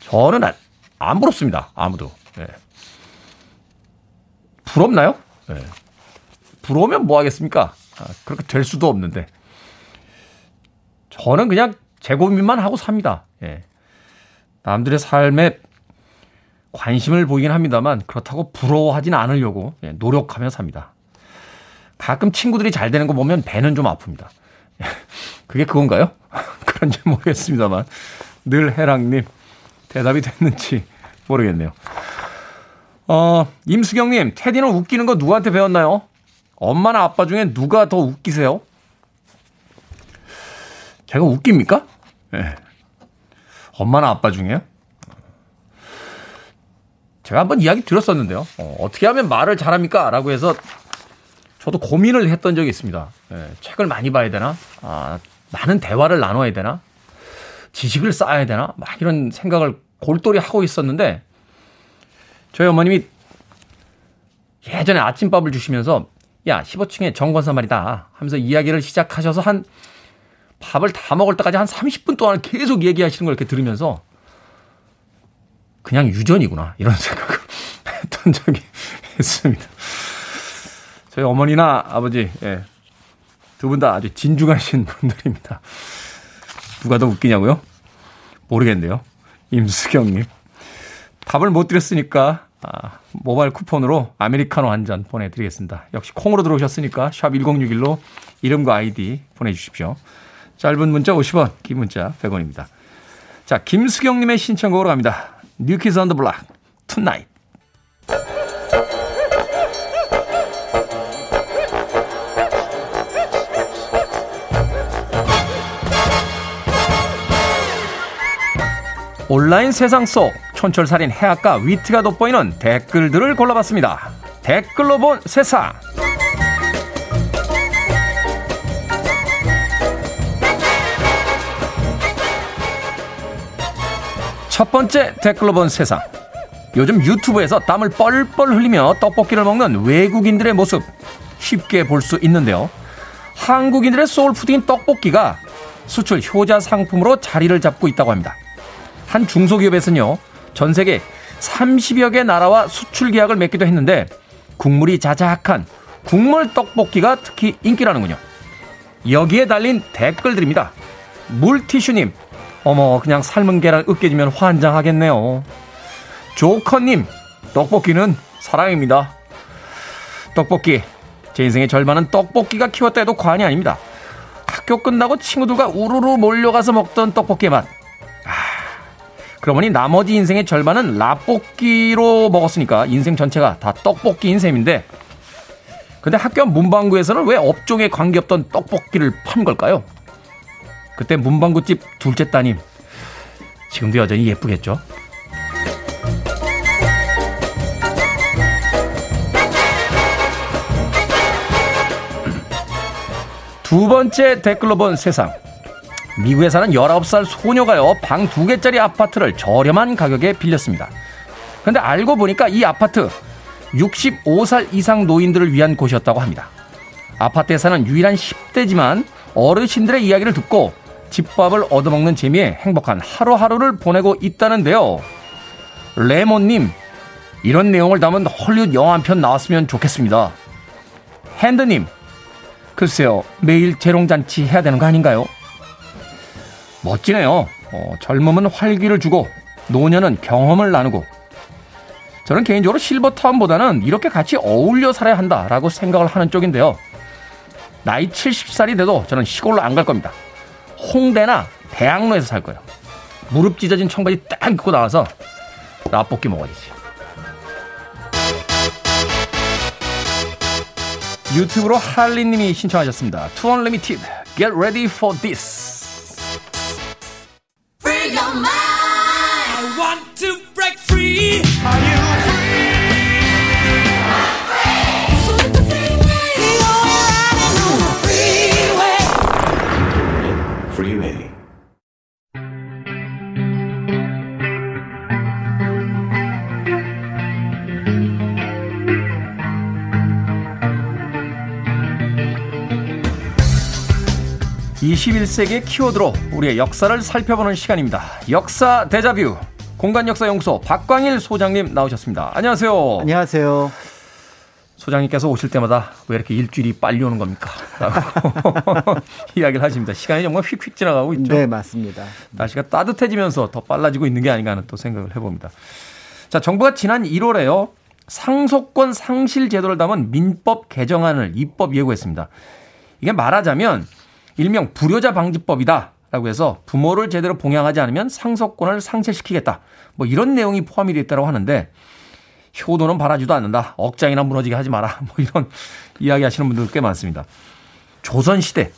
저는 안, 안 부럽습니다. 아무도. 네. 부럽나요? 네. 부러우면 뭐 하겠습니까? 아, 그렇게 될 수도 없는데. 저는 그냥 제 고민만 하고 삽니다. 예. 남들의 삶에 관심을 보이긴 합니다만 그렇다고 부러워하진 않으려고 예, 노력하며 삽니다. 가끔 친구들이 잘 되는 거 보면 배는 좀 아픕니다. 그게 그건가요? 그런지 모르겠습니다만 늘 해랑님 대답이 됐는지 모르겠네요. 어, 임수경님, 테디는 웃기는 거 누구한테 배웠나요? 엄마나 아빠 중에 누가 더 웃기세요? 제가 웃깁니까? 예. 네. 엄마나 아빠 중에요? 제가 한번 이야기 들었었는데요. 어, 떻게 하면 말을 잘합니까? 라고 해서 저도 고민을 했던 적이 있습니다. 예, 책을 많이 봐야 되나? 아, 많은 대화를 나눠야 되나? 지식을 쌓아야 되나? 막 이런 생각을 골똘히 하고 있었는데 저희 어머님이 예전에 아침밥을 주시면서 야, 15층에 정권사 말이다. 하면서 이야기를 시작하셔서 한 밥을 다 먹을 때까지 한 30분 동안 계속 얘기하시는 걸 이렇게 들으면서 그냥 유전이구나. 이런 생각을 했던 적이 있습니다. 저희 어머니나 아버지, 예. 두 분 다 아주 진중하신 분들입니다. 누가 더 웃기냐고요? 모르겠네요. 임수경님. 답을 못 드렸으니까 아, 모바일 쿠폰으로 아메리카노 한 잔 보내드리겠습니다. 역시 콩으로 들어오셨으니까 샵 1061로 이름과 아이디 보내주십시오. 짧은 문자 50원, 긴 문자 100원입니다. 자, 김수경님의 신청곡으로 갑니다. New Kids on the Block, Tonight. 온라인 세상 속 촌철살인 해학과 위트가 돋보이는 댓글들을 골라봤습니다. 댓글로 본 세상. 첫 번째 댓글로 본 세상. 요즘 유튜브에서 땀을 뻘뻘 흘리며 떡볶이를 먹는 외국인들의 모습 쉽게 볼 수 있는데요. 한국인들의 소울푸드인 떡볶이가 수출 효자 상품으로 자리를 잡고 있다고 합니다. 한 중소기업에서는요, 전 세계 30여 개 나라와 수출 계약을 맺기도 했는데 국물이 자작한 국물 떡볶이가 특히 인기라는군요. 여기에 달린 댓글들입니다. 물티슈님, 어머, 그냥 삶은 계란 으깨지면 환장하겠네요. 조커님, 떡볶이는 사랑입니다. 떡볶이, 제 인생의 절반은 떡볶이가 키웠다 해도 과언이 아닙니다. 학교 끝나고 친구들과 우르르 몰려가서 먹던 떡볶이의 맛. 그러고 보니 나머지 인생의 절반은 라볶이로 먹었으니까 인생 전체가 다 떡볶이인 셈인데 근데 학교 문방구에서는 왜 업종에 관계없던 떡볶이를 판 걸까요? 그때 문방구집 둘째 따님 지금도 여전히 예쁘겠죠? 두 번째 댓글로 본 세상 미국에 사는 19살 소녀가요, 방 두 개짜리 아파트를 저렴한 가격에 빌렸습니다. 근데 알고 보니까 이 아파트 65살 이상 노인들을 위한 곳이었다고 합니다. 아파트에 사는 유일한 10대지만 어르신들의 이야기를 듣고 집밥을 얻어먹는 재미에 행복한 하루하루를 보내고 있다는데요. 레몬님, 이런 내용을 담은 헐리우드 영화 한 편 나왔으면 좋겠습니다. 핸드님, 글쎄요, 매일 재롱잔치 해야 되는 거 아닌가요? 멋지네요. 어, 젊음은 활기를 주고 노년은 경험을 나누고 저는 개인적으로 실버타운보다는 이렇게 같이 어울려 살아야 한다라고 생각을 하는 쪽인데요. 나이 70살이 돼도 저는 시골로 안 갈 겁니다. 홍대나 대학로에서 살 거예요. 무릎 찢어진 청바지 딱 입고 나와서 라볶이 먹어야지. 유튜브로 할리님이 신청하셨습니다. 2 Unlimited Get ready for this. 21세기의 키워드로 우리의 역사를 살펴보는 시간입니다. 역사 대자뷰 공간 역사 연구소 박광일 소장님 나오셨습니다. 안녕하세요. 안녕하세요. 소장님께서 오실 때마다 왜 이렇게 일주일이 빨리 오는 겁니까? 라고 이야기를 하십니다. 시간이 정말 휙휙 지나가고 있죠. 네, 맞습니다. 날씨가 따뜻해지면서 더 빨라지고 있는 게 아닌가 하는 또 생각을 해봅니다. 자, 정부가 지난 1월에요. 상속권 상실 제도를 담은 민법 개정안을 입법 예고했습니다. 이게 말하자면 일명 불효자 방지법이다. 라고 해서 부모를 제대로 봉양하지 않으면 상속권을 상실시키겠다. 뭐 이런 내용이 포함이 되어 있다고 하는데 효도는 바라지도 않는다. 억장이나 무너지게 하지 마라. 뭐 이런 이야기 하시는 분들 꽤 많습니다. 조선시대.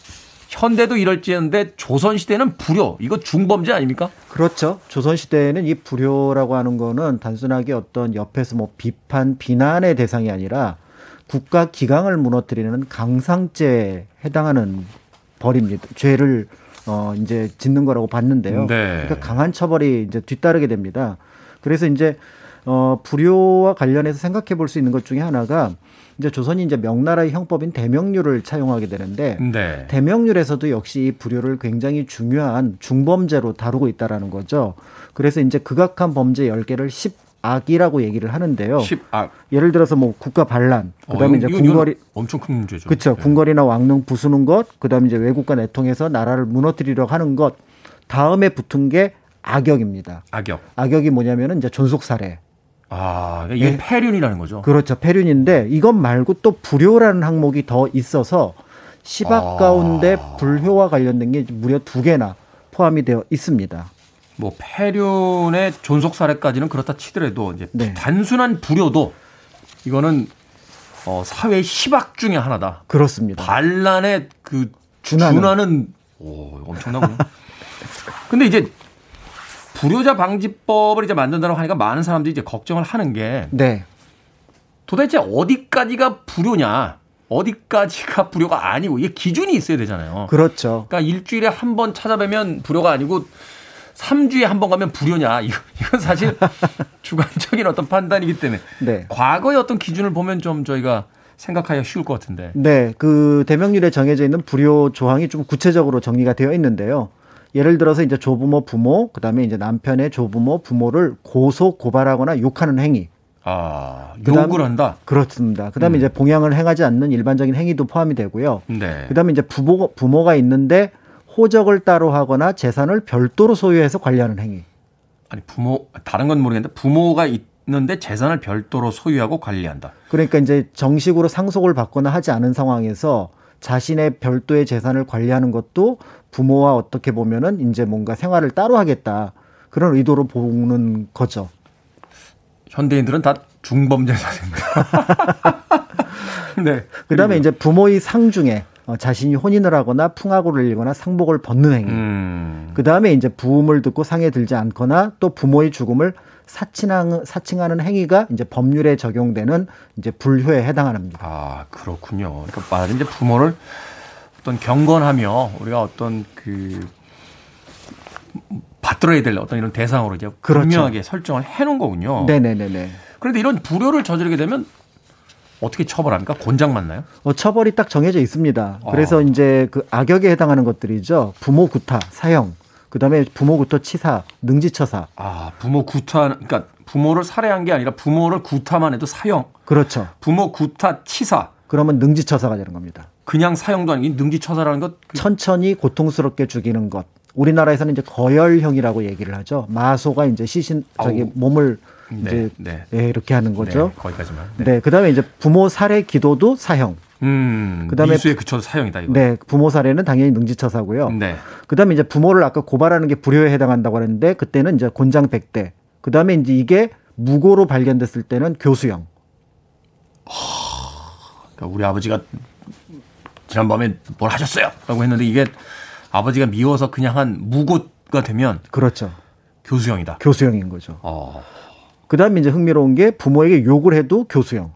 현대도 이럴지언데 조선시대는 불효. 이거 중범죄 아닙니까? 그렇죠. 조선시대에는 이 불효라고 하는 거는 단순하게 어떤 옆에서 뭐 비판, 비난의 대상이 아니라 국가 기강을 무너뜨리는 강상죄에 해당하는 벌입니다. 죄를 어 이제 짓는 거라고 봤는데요. 네. 그러니까 강한 처벌이 이제 뒤따르게 됩니다. 그래서 이제 어, 불효와 관련해서 생각해 볼 수 있는 것 중에 하나가 이제 조선이 이제 명나라의 형법인 대명률을 차용하게 되는데 네. 대명률에서도 역시 이 불효를 굉장히 중요한 중범죄로 다루고 있다라는 거죠. 그래서 이제 극악한 범죄 10개를 10 악이라고 얘기를 하는데요. 10악. 예를 들어서 뭐 국가 반란, 그다음에 어, 이제 궁궐이 엄청 큰 문제죠. 그렇죠. 네. 궁궐이나 왕릉 부수는 것, 그다음에 이제 외국과 내통해서 나라를 무너뜨리려고 하는 것, 다음에 붙은 게 악역입니다. 악역. 악역이 뭐냐면은 이제 존속 살해. 아, 이게 예. 폐륜이라는 거죠. 그렇죠. 폐륜인데 이것 말고 또 불효라는 항목이 더 있어서 시박 아. 가운데 불효와 관련된 게 무려 두 개나 포함이 되어 있습니다. 뭐 폐륜의 존속 사례까지는 그렇다 치더라도 이제 네. 단순한 불효도 이거는 어, 사회 시박 중에 하나다. 그렇습니다. 반란의 그 준하는. 준하는, 오 엄청나군요. 근데 이제 불효자 방지법을 이제 만든다고 하니까 많은 사람들이 이제 걱정을 하는 게 네. 도대체 어디까지가 불효냐, 어디까지가 불효가 아니고 이게 기준이 있어야 되잖아요. 그렇죠. 그러니까 일주일에 한 번 찾아뵈면 불효가 아니고 3주에 한 번 가면 불효냐. 이거- 이건 사실 주관적인 어떤 판단이기 때문에 네. 과거의 어떤 기준을 보면 좀 저희가 생각하기가 쉬울 것 같은데. 네, 그 대명률에 정해져 있는 불효 조항이 좀 구체적으로 정리가 되어 있는데요. 예를 들어서 이제 조부모 부모, 그다음에 이제 남편의 조부모 부모를 고소 고발하거나 욕하는 행위. 아, 그다음- 욕을 한다? 그렇습니다. 그다음에 음. 이제 봉양을 행하지 않는 일반적인 행위도 포함이 되고요. 네. 그다음에 이제 부모 부모가 있는데 호적을 따로 하거나 재산을 별도로 소유해서 관리하는 행위. 아니, 부모, 다른 건 모르겠는데 부모가 있는데 재산을 별도로 소유하고 관리한다. 그러니까 이제 정식으로 상속을 받거나 하지 않은 상황에서 자신의 별도의 재산을 관리하는 것도 부모와 어떻게 보면은 이제 뭔가 생활을 따로 하겠다. 그런 의도로 보는 거죠. 현대인들은 다 중범죄자입니다. 네. 그다음에 이제 부모의 상 중에 어, 자신이 혼인을 하거나 풍악을 일거나 상복을 벗는 행위. 음. 그 다음에 이제 부음을 듣고 상에 들지 않거나 또 부모의 죽음을 사칭하는, 사칭하는 행위가 이제 법률에 적용되는 이제 불효에 해당합니다. 아, 그렇군요. 그러니까 말하자면 이제 부모를 어떤 경건하며 우리가 어떤 그 받들어야 될 어떤 이런 대상으로 이제 그렇죠. 분명하게 설정을 해 놓은 거군요. 네네네네. 그런데 이런 불효를 저지르게 되면 어떻게 처벌합니까? 곤장 맞나요? 어, 처벌이 딱 정해져 있습니다. 어. 그래서 이제 그 악역에 해당하는 것들이죠. 부모 구타, 사형, 그다음에 부모 구토 치사, 능지처사. 아, 부모 구타 그러니까 부모를 살해한 게 아니라 부모를 구타만 해도 사형, 그렇죠. 부모 구타 치사, 그러면 능지처사가 되는 겁니다. 그냥 사형도 아니고 능지처사라는 것 그- 천천히 고통스럽게 죽이는 것. 우리나라에서는 이제 거열형이라고 얘기를 하죠. 마소가 이제 시신 저기. 몸을 네, 이제 네. 예, 이렇게 하는 거죠. 네, 거기까지만. 네. 네. 그다음에 이제 부모 살해 기도도 사형. 음, 그다음에 미수에 그쳐도 사형이다 이거. 네, 부모 살해는 당연히 능지처사고요. 네. 그다음에 이제 부모를 아까 고발하는 게 불효에 해당한다고 하는데 그때는 이제 곤장 100대. 그다음에 이제 이게 무고로 발견됐을 때는 교수형. 그러니까 우리 아버지가 지난밤에 뭘 하셨어요? 라고 했는데 이게 아버지가 미워서 그냥 한 무고가 되면 그렇죠. 교수형이다. 교수형인 거죠. 어. 그다음에 이제 흥미로운 게 부모에게 욕을 해도 교수형.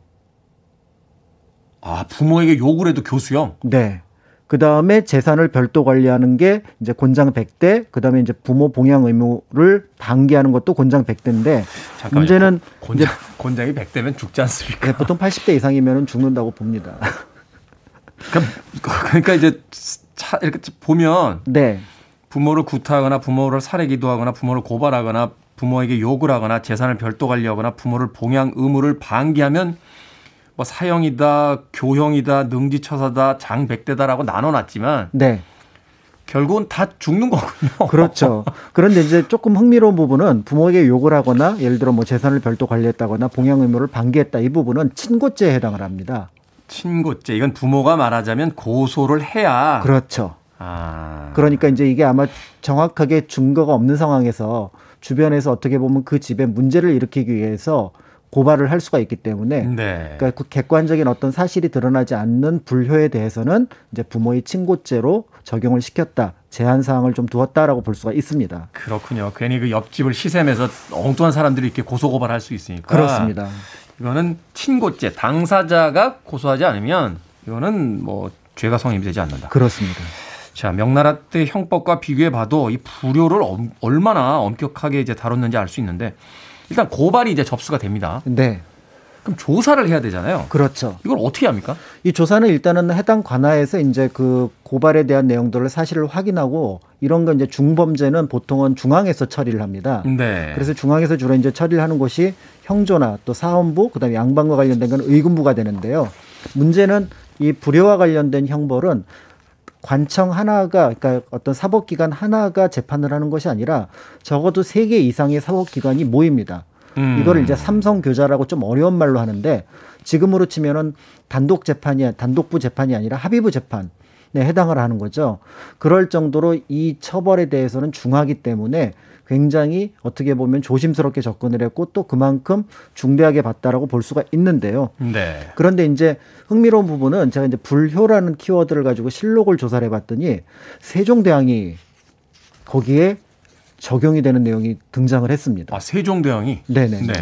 아, 부모에게 욕을 해도 교수형? 네. 그 다음에 재산을 별도 관리하는 게 이제 곤장 100대, 그 다음에 이제 부모 봉양 의무를 방기하는 것도 곤장 100대인데 잠깐만요. 문제는 곤장, 곤장이 100대면 죽지 않습니까? 네, 보통 80대 이상이면 죽는다고 봅니다. 그러니까, 그러니까 이제 차, 이렇게 보면 네. 부모를 구타하거나 부모를 살해 기도 하거나 부모를 고발하거나 부모에게 욕을 하거나 재산을 별도 관리하거나 부모를 봉양 의무를 방기하면 뭐 사형이다, 교형이다, 능지처사다, 장백대다라고 나눠놨지만 네. 결국은 다 죽는 거군요. 그렇죠. 그런데 이제 조금 흥미로운 부분은 부모에게 욕을 하거나 예를 들어 뭐 재산을 별도 관리했다거나 봉양 의무를 방기했다 이 부분은 친고죄에 해당을 합니다. 친고죄 이건 부모가 말하자면 고소를 해야 그렇죠. 아 그러니까 이제 이게 아마 정확하게 증거가 없는 상황에서 주변에서 어떻게 보면 그 집에 문제를 일으키기 위해서 고발을 할 수가 있기 때문에 네. 그러니까 그 객관적인 어떤 사실이 드러나지 않는 불효에 대해서는 이제 부모의 친고죄로 적용을 시켰다. 제한 사항을 좀 두었다라고 볼 수가 있습니다. 그렇군요. 괜히 그 옆집을 시샘해서 엉뚱한 사람들이 이렇게 고소 고발할 수 있으니까 그렇습니다. 이거는 친고죄 당사자가 고소하지 않으면 이거는 뭐 죄가 성립이 되지 않는다. 그렇습니다. 자, 명나라 때 형법과 비교해 봐도 이 불효를 엄- 얼마나 엄격하게 이제 다뤘는지 알 수 있는데 일단 고발이 이제 접수가 됩니다. 네. 그럼 조사를 해야 되잖아요. 그렇죠. 이걸 어떻게 합니까? 이 조사는 일단은 해당 관하에서 이제 그 고발에 대한 내용들을 사실을 확인하고 이런 건 이제 중범죄는 보통은 중앙에서 처리를 합니다. 네. 그래서 중앙에서 주로 이제 처리를 하는 곳이 형조나 또 사원부, 그다음에 양반과 관련된 건 의군부가 되는데요. 문제는 이 불효와 관련된 형벌은 관청 하나가 그러니까 어떤 사법기관 하나가 재판을 하는 것이 아니라 적어도 세 개 이상의 사법기관이 모입니다. 음. 이거를 이제 삼성 교자라고 좀 어려운 말로 하는데 지금으로 치면은 단독 재판이 단독부 재판이 아니라 합의부 재판. 에 해당을 하는 거죠. 그럴 정도로 이 처벌에 대해서는 중하기 때문에 굉장히 어떻게 보면 조심스럽게 접근을 했고 또 그만큼 중대하게 봤다라고 볼 수가 있는데요. 네. 그런데 이제 흥미로운 부분은 제가 이제 불효라는 키워드를 가지고 실록을 조사를 해봤더니 세종대왕이 거기에 적용이 되는 내용이 등장을 했습니다. 아, 세종대왕이? 네네. 네.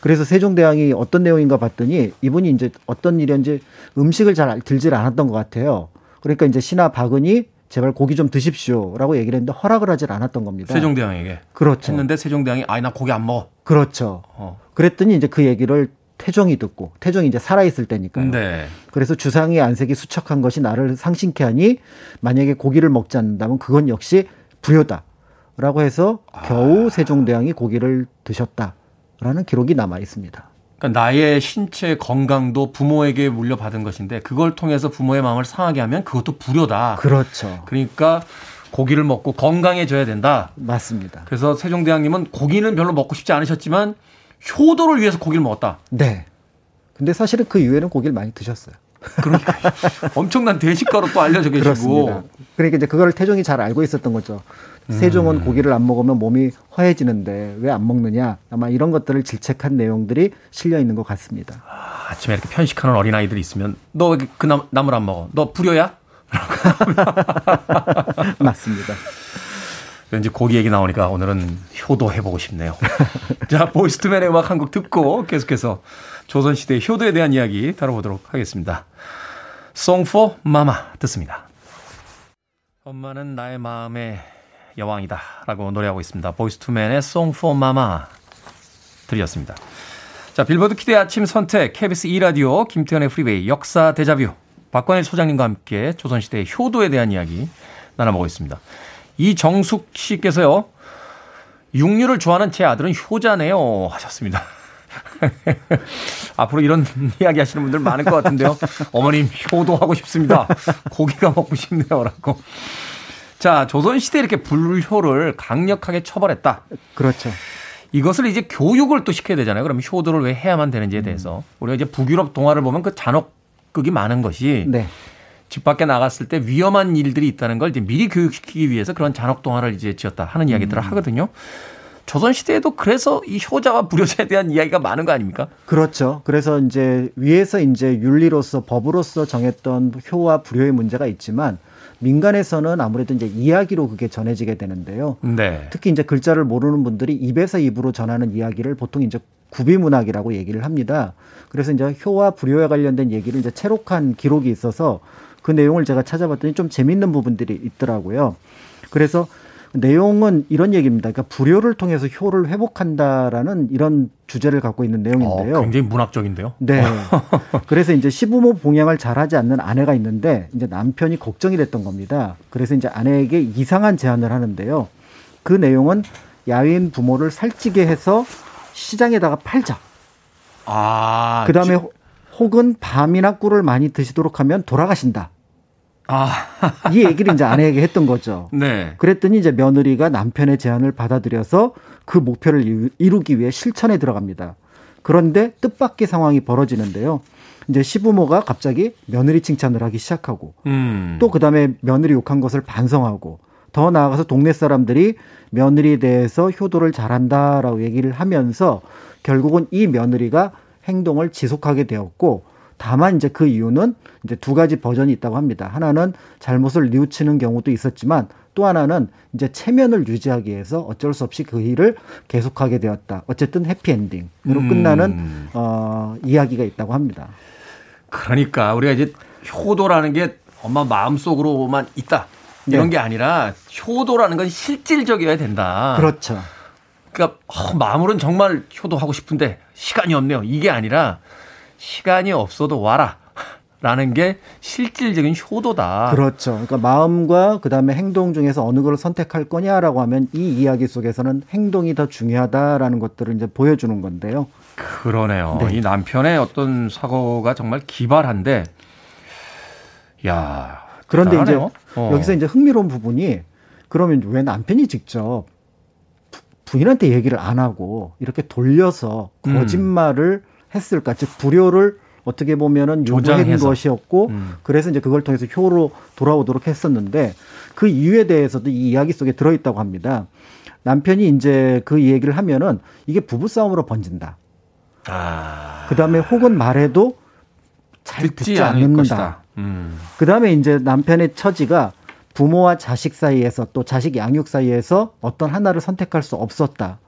그래서 세종대왕이 어떤 내용인가 봤더니 이분이 이제 어떤 일이었는지 음식을 잘 들질 않았던 것 같아요. 그러니까 이제 신하 박은이 제발 고기 좀 드십시오라고 얘기를 했는데 허락을 하질 않았던 겁니다. 세종대왕에게. 그렇죠. 했는데 세종대왕이 아니 나 고기 안 먹어. 그렇죠. 어. 그랬더니 이제 그 얘기를 태종이 듣고 태종이 이제 살아 있을 때니까요. 네. 그래서 주상의 안색이 수척한 것이 나를 상심케 하니 만약에 고기를 먹지 않는다면 그건 역시 불효다라고 해서 겨우 세종대왕이 고기를 드셨다라는 기록이 남아 있습니다. 그러니까 나의 신체 건강도 부모에게 물려받은 것인데 그걸 통해서 부모의 마음을 상하게 하면 그것도 불효다. 그렇죠. 그러니까 고기를 먹고 건강해져야 된다. 맞습니다. 그래서 세종대왕님은 고기는 별로 먹고 싶지 않으셨지만 효도를 위해서 고기를 먹었다. 네. 근데 사실은 그 이후에는 고기를 많이 드셨어요. 그러니까 엄청난 대식가로 또 알려져 계시고. 그렇습니다. 그러니까 이제 그걸 태종이 잘 알고 있었던 거죠. 음. 세종은 고기를 안 먹으면 몸이 허해지는데 왜 안 먹느냐. 아마 이런 것들을 질책한 내용들이 실려 있는 것 같습니다. 아, 아침에 이렇게 편식하는 어린 아이들이 있으면 너왜그 나물 안 먹어? 너 불효야? 맞습니다. 왠지 고기 얘기 나오니까 오늘은 효도 해보고 싶네요. 자, 보이스투맨의 음악 한 곡 듣고 계속해서 조선시대 효도에 대한 이야기 다뤄보도록 하겠습니다. Song for Mama 듣습니다. 엄마는 나의 마음의 여왕이다 라고 노래하고 있습니다. Boyz II Men의 Song for Mama 들렸습니다. 자, 빌보드 키드의 아침 선택, KBS 2라디오, 김태훈의 프리웨이, 역사 데자뷰, 박광일 소장님과 함께 조선시대의 효도에 대한 이야기 나눠보고 있습니다. 이정숙 씨께서요, 육류를 좋아하는 제 아들은 효자네요. 하셨습니다. 앞으로 이런 이야기 하시는 분들 많을 것 같은데요. 어머님, 효도하고 싶습니다. 고기가 먹고 싶네요. 라고. 자, 조선시대에 이렇게 불효를 강력하게 처벌했다. 그렇죠. 이것을 이제 교육을 또 시켜야 되잖아요. 그럼 효도를 왜 해야만 되는지에 대해서. 우리가 이제 북유럽 동화를 보면 그 잔혹극이 많은 것이 네. 집 밖에 나갔을 때 위험한 일들이 있다는 걸 이제 미리 교육시키기 위해서 그런 잔혹 동화를 이제 지었다 하는 이야기들을 하거든요. 조선 시대에도 그래서 이 효자와 불효자에 대한 이야기가 많은 거 아닙니까? 그렇죠. 그래서 이제 위에서 이제 윤리로서 법으로서 정했던 효와 불효의 문제가 있지만 민간에서는 아무래도 이제 이야기로 그게 전해지게 되는데요. 네. 특히 이제 글자를 모르는 분들이 입에서 입으로 전하는 이야기를 보통 이제 구비문학이라고 얘기를 합니다. 그래서 이제 효와 불효에 관련된 얘기를 이제 채록한 기록이 있어서 그 내용을 제가 찾아봤더니 좀 재밌는 부분들이 있더라고요. 그래서 내용은 이런 얘기입니다. 그러니까 불효를 통해서 효를 회복한다라는 이런 주제를 갖고 있는 내용인데요. 어, 굉장히 문학적인데요. 네. 그래서 이제 시부모 봉양을 잘하지 않는 아내가 있는데 이제 남편이 걱정이 됐던 겁니다. 그래서 이제 아내에게 이상한 제안을 하는데요. 그 내용은 야윈 부모를 살찌게 해서 시장에다가 팔자. 아. 그 다음에 혹은 밤이나 꿀을 많이 드시도록 하면 돌아가신다. 아. 이 얘기를 이제 아내에게 했던 거죠. 네. 그랬더니 이제 며느리가 남편의 제안을 받아들여서 그 목표를 이루기 위해 실천에 들어갑니다. 그런데 뜻밖의 상황이 벌어지는데요. 이제 시부모가 갑자기 며느리 칭찬을 하기 시작하고 음. 또 그다음에 며느리 욕한 것을 반성하고 더 나아가서 동네 사람들이 며느리에 대해서 효도를 잘한다라고 얘기를 하면서 결국은 이 며느리가 행동을 지속하게 되었고 다만 이제 그 이유는 이제 두 가지 버전이 있다고 합니다. 하나는 잘못을 뉘우치는 경우도 있었지만 또 하나는 이제 체면을 유지하기 위해서 어쩔 수 없이 그 일을 계속하게 되었다. 어쨌든 해피엔딩으로 음. 끝나는 어, 이야기가 있다고 합니다. 그러니까 우리가 이제 효도라는 게 엄마 마음속으로만 있다. 이런 네. 게 아니라 효도라는 건 실질적이어야 된다. 그렇죠. 그러니까 어, 마음으로는 정말 효도하고 싶은데 시간이 없네요. 이게 아니라 시간이 없어도 와라. 라는 게 실질적인 효도다. 그렇죠. 그러니까 마음과 그다음에 행동 중에서 어느 걸 선택할 거냐라고 하면 이 이야기 속에서는 행동이 더 중요하다라는 것들을 이제 보여주는 건데요. 그러네요. 네. 이 남편의 어떤 사고가 정말 기발한데, 야. 그런데 이제 대단하네요. 어. 여기서 이제 흥미로운 부분이 그러면 왜 남편이 직접 부- 부인한테 얘기를 안 하고 이렇게 돌려서 음. 거짓말을 했을까? 즉 불효를 어떻게 보면은 요구한. 것이었고 음. 그래서 이제 그걸 통해서 효로 돌아오도록 했었는데 그 이유에 대해서도 이 이야기 속에 들어 있다고 합니다. 남편이 이제 그 얘기를 하면은 이게 부부 싸움으로 번진다. 아. 그 다음에 혹은 말해도 잘 듣지, 듣지, 않는다. 음. 그 다음에 이제 남편의 처지가 부모와 자식 사이에서 또 자식 양육 사이에서 어떤 하나를 선택할 수 없었다.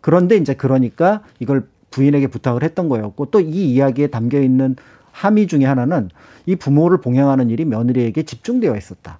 그런데 이제 그러니까 이걸 부인에게 부탁을 했던 거였고 또 이 이야기에 담겨 있는 함의 중에 하나는 이 부모를 봉양하는 일이 며느리에게 집중되어 있었다.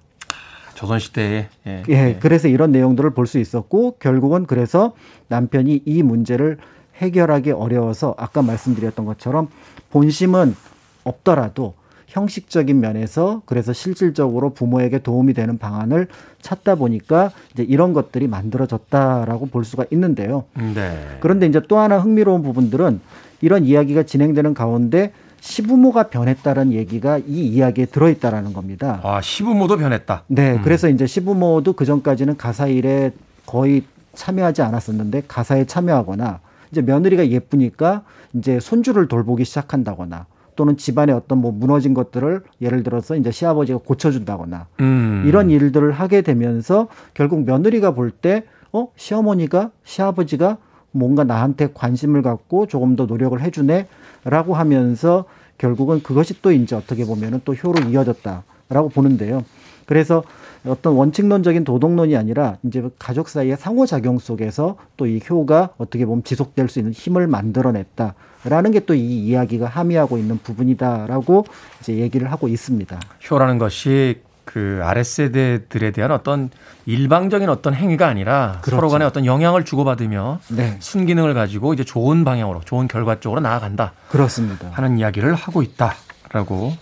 조선시대에. 예. 예, 그래서 이런 내용들을 볼 수 있었고 결국은 그래서 남편이 이 문제를 해결하기 어려워서 아까 말씀드렸던 것처럼 본심은 없더라도 형식적인 면에서 그래서 실질적으로 부모에게 도움이 되는 방안을 찾다 보니까 이제 이런 것들이 만들어졌다라고 볼 수가 있는데요. 네. 그런데 이제 또 하나 흥미로운 부분들은 이런 이야기가 진행되는 가운데 시부모가 변했다는 얘기가 이 이야기에 들어있다라는 겁니다. 아, 시부모도 변했다. 네, 음. 그래서 이제 시부모도 그 전까지는 가사 일에 거의 참여하지 않았었는데 가사에 참여하거나 이제 며느리가 예쁘니까 이제 손주를 돌보기 시작한다거나 또는 집안에 어떤 뭐 무너진 것들을 예를 들어서 이제 시아버지가 고쳐준다거나 음. 이런 일들을 하게 되면서 결국 며느리가 볼 때 어, 시어머니가 시아버지가 뭔가 나한테 관심을 갖고 조금 더 노력을 해주네라고 하면서 결국은 그것이 또 이제 어떻게 보면은 또 효로 이어졌다라고 보는데요. 그래서 어떤 원칙론적인 도덕론이 아니라 이제 가족 사이의 상호작용 속에서 또 이 효가 어떻게 보면 지속될 수 있는 힘을 만들어냈다라는 게 또 이 이야기가 함의하고 있는 부분이다라고 이제 얘기를 하고 있습니다. 효라는 것이 그 아랫세대들에 대한 어떤 일방적인 어떤 행위가 아니라 그렇죠. 서로 간에 어떤 영향을 주고받으며 네, 순기능을 가지고 이제 좋은 방향으로 좋은 결과 쪽으로 나아간다 그렇습니다. 하는 이야기를 하고 있다라고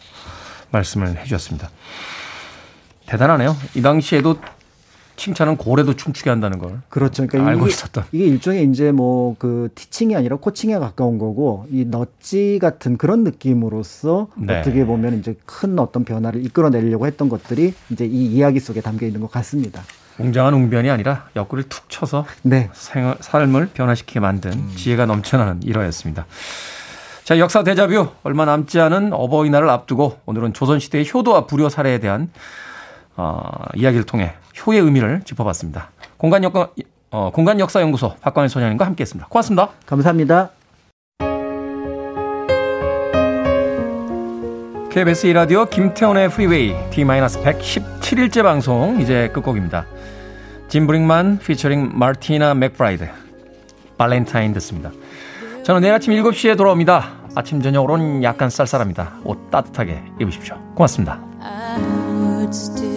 말씀을 해 주셨습니다. 대단하네요. 이 당시에도 칭찬은 고래도 춤추게 한다는 걸 그렇죠. 그러니까 알고 이게, 있었던. 이게 일종의 이제 뭐 그 티칭이 아니라 코칭에 가까운 거고 이 넛지 같은 그런 느낌으로서 네. 어떻게 보면 이제 큰 어떤 변화를 이끌어내려고 했던 것들이 이제 이 이야기 속에 담겨 있는 것 같습니다. 웅장한 웅변이 아니라 옆구리를 툭 쳐서 네. 생활, 삶을 변화시키게 만든 지혜가 넘쳐나는 일화였습니다. 자, 역사 데자뷰 얼마 남지 않은 어버이날을 앞두고 오늘은 조선시대의 효도와 불효 사례에 대한 어, 이야기를 통해 효의 의미를 짚어봤습니다. 공간 역사, 어, 공간 역사 연구소 박광일 소장님과 함께했습니다. 고맙습니다. 감사합니다. KBS 2라디오 김태훈의 프리웨이 D-117일째 방송 이제 끝곡입니다. 짐 브링만 피처링 마티나 맥브라이드 발렌타인 듣습니다. 저는 내일 아침 7시에 돌아옵니다. 아침 저녁으로는 약간 쌀쌀합니다. 옷 따뜻하게 입으십시오. 고맙습니다. I would still